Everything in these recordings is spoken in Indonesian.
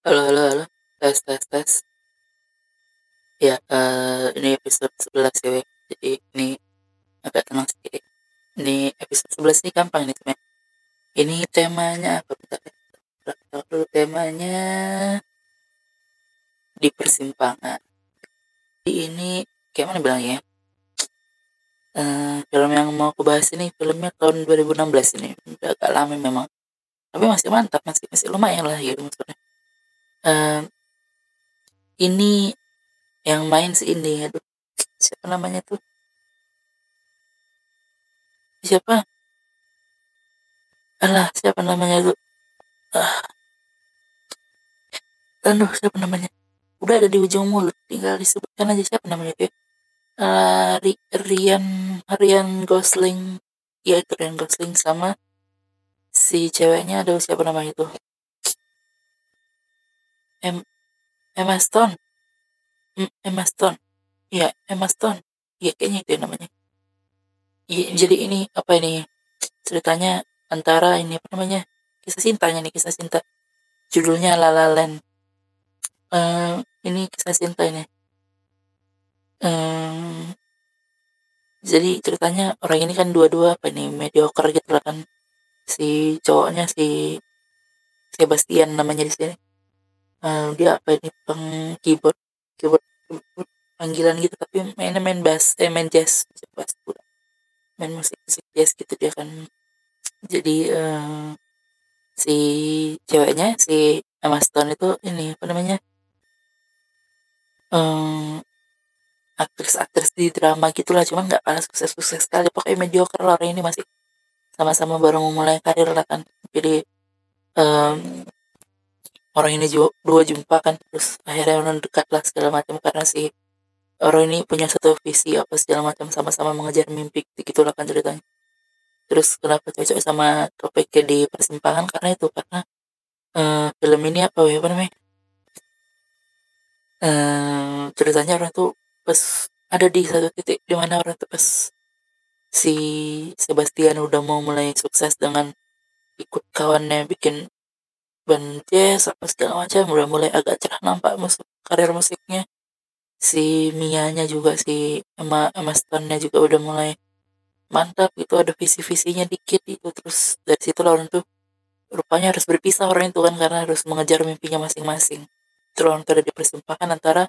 Halo halo halo, tes tes tes. Ya, eh, ini episode 11 ya. Jadi ini agak tenang sedikit. Ini episode 11 ini gampang nih, teman. Ini temanya apa? Bentar. Bentar, temanya di persimpangan. Jadi ini kayak mana bilangnya? ya? Eh, film yang mau aku bahas ini filmnya tahun 2016 ini. Udah agak lama memang. Tapi masih mantap, masih masih lumayan lah gitu. Eh, ini yang main si ini aduh siapa namanya tuh? Siapa? Alah siapa namanya tuh? Ah. Aduh siapa namanya? Udah ada di ujung mulut tinggal disebutkan aja siapa namanya tuh ya. Ah, Ri- Rian Rian Gosling. Ya itu Rian Gosling sama si ceweknya aduh siapa namanya tuh em Emma Stone Mm, Emma Stone Iya, Emma Stone. Iya, kayaknya itu ya namanya. Iya, jadi ini apa ini? Ceritanya antara ini apa namanya? Kisah cintanya nih, kisah cinta. Judulnya La La Land. Eh, ini kisah cinta ini. Eh, jadi ceritanya orang ini kan dua-dua apa ini mediocre gitu lah kan. Si cowoknya si Sebastian namanya di sini. Eh, dia apa ini peng keyboard, keyboard, keyboard panggilan gitu tapi mainnya main bass, eh main jazz, bass udah main musik musik jazz gitu dia kan. Jadi eh, si ceweknya si Emma Stone itu ini apa namanya eh, aktris-aktris di drama gitulah cuman nggak kalah sukses-sukses sekali. Pokoknya mediocre lah orang ini masih sama-sama baru memulai karir lah kan. Jadi em, orang ini ju- dua jumpa kan terus akhirnya orang lah segala macam karena si orang ini punya satu visi apa segala macam sama-sama mengejar mimpi gitu lah kan ceritanya. Terus kenapa cocok sama topiknya di persimpangan? Karena itu karena eh, film ini apa ya apa namanya? Eh ceritanya orang tuh pas ada di satu titik di mana orang tuh pas si Sebastian udah mau mulai sukses dengan ikut kawannya bikin band jazz apa segala macam udah mulai agak cerah nampak musik karir musiknya. Si Mianya juga si Emma Emma Stone-nya juga udah mulai mantap gitu ada visi-visinya dikit itu terus dari situ lah orang tuh rupanya harus berpisah orang itu kan karena harus mengejar mimpinya masing-masing. Terus orang tuh ada persimpangan antara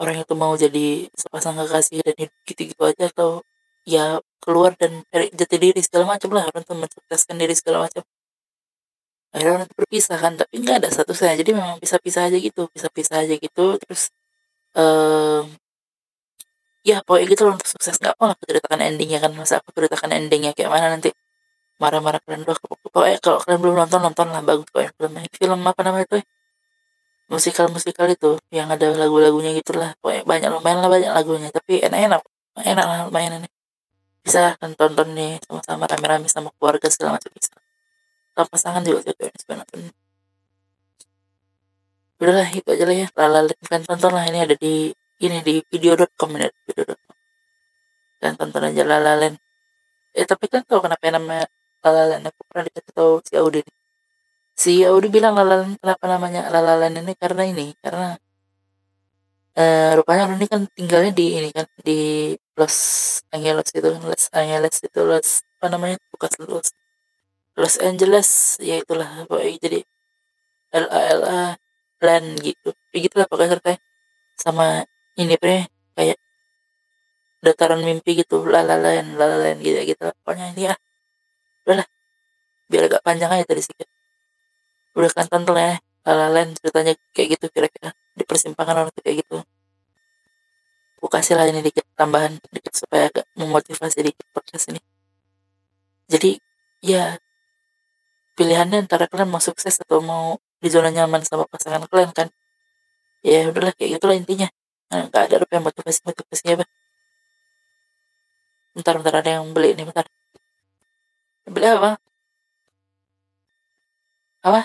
orang itu mau jadi sepasang kekasih dan hidup gitu-gitu aja atau ya keluar dan cari jati diri segala macam lah. Orang tuh mensukseskan diri segala macam akhirnya tuh berpisah kan tapi nggak ada statusnya. Jadi memang bisa-pisah aja gitu bisa-pisah aja gitu terus em ya pokoknya gitu loh untuk sukses nggak mau aku ceritakan endingnya kan. Masa aku ceritakan endingnya kayak mana nanti? Marah-marah kalian doang. Pokoknya kalau kalian belum nonton nonton lah bagus pokoknya. Filmnya film apa namanya itu ya? musikal musikal itu yang ada lagu-lagunya gitulah. Pokoknya banyak lumayan lah banyak lagunya. Tapi enak-enak enak lah lumayan ini bisa kan tonton nih sama-sama rame-rame sama keluarga segala macam bisa pasangan juga cocok bisa nonton udahlah itu aja lah ya. Lala kan tonton lah. Ini ada di ini di video.com ini ada video.com dan tonton aja La La Land. Eh tapi kan tau kenapa nama La La Land aku pernah dikasih tahu si Audi si Audi bilang La La Land kenapa namanya La La Land ini? Karena ini karena eh rupanya orang ini kan tinggalnya di ini kan di Los Angeles itu Los Angeles itu Los apa namanya? Bukan Los Los Angeles ya itulah pokoknya jadi L A L A Land gitu. Begitulah pokoknya ceritanya sama ini ya, kayak dataran mimpi gitu La La Land La La Land gitu gitu pokoknya ini ya udahlah. Biar agak panjang aja tadi sedikit. Udah kan tonton ya La La Land ceritanya kayak gitu kira-kira. Di persimpangan orang kayak gitu. Aku kasih lah ini dikit tambahan dikit supaya agak memotivasi dikit podcast ini. Jadi ya pilihannya antara kalian mau sukses atau mau di zona nyaman sama pasangan kalian kan? Ya udahlah kayak gitulah intinya. Nah, nggak ada rupanya motivasi motivasinya apa. Bentar bentar ada yang beli nih bentar. Beli apa? Apa?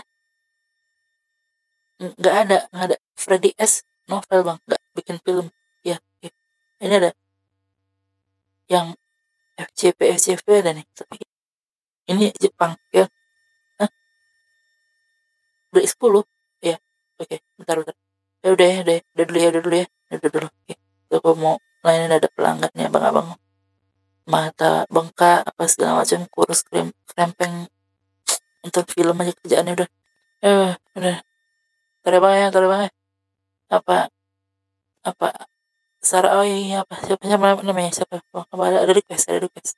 Nggak ada nggak ada. Freddy S. Novel bang. Nggak bikin film. Ya, ya. ini ada. Yang FCP FCP ada nih. Ini Jepang ya Beli 10 ya udah ya udah, udah dulu ya udah dulu ya. Udah dulu. Oke. Aku mau lainin ada pelanggan ya bang abang. Mata bengkak apa segala macam kurus krem krempeng. Nonton film aja kerjaannya udah. Eh udah. Tadi bang ya tadi bang ya. Apa apa? Sarah oh iya apa? Siapa siapa namanya? Siapa? Apa? Ada, ada request ada request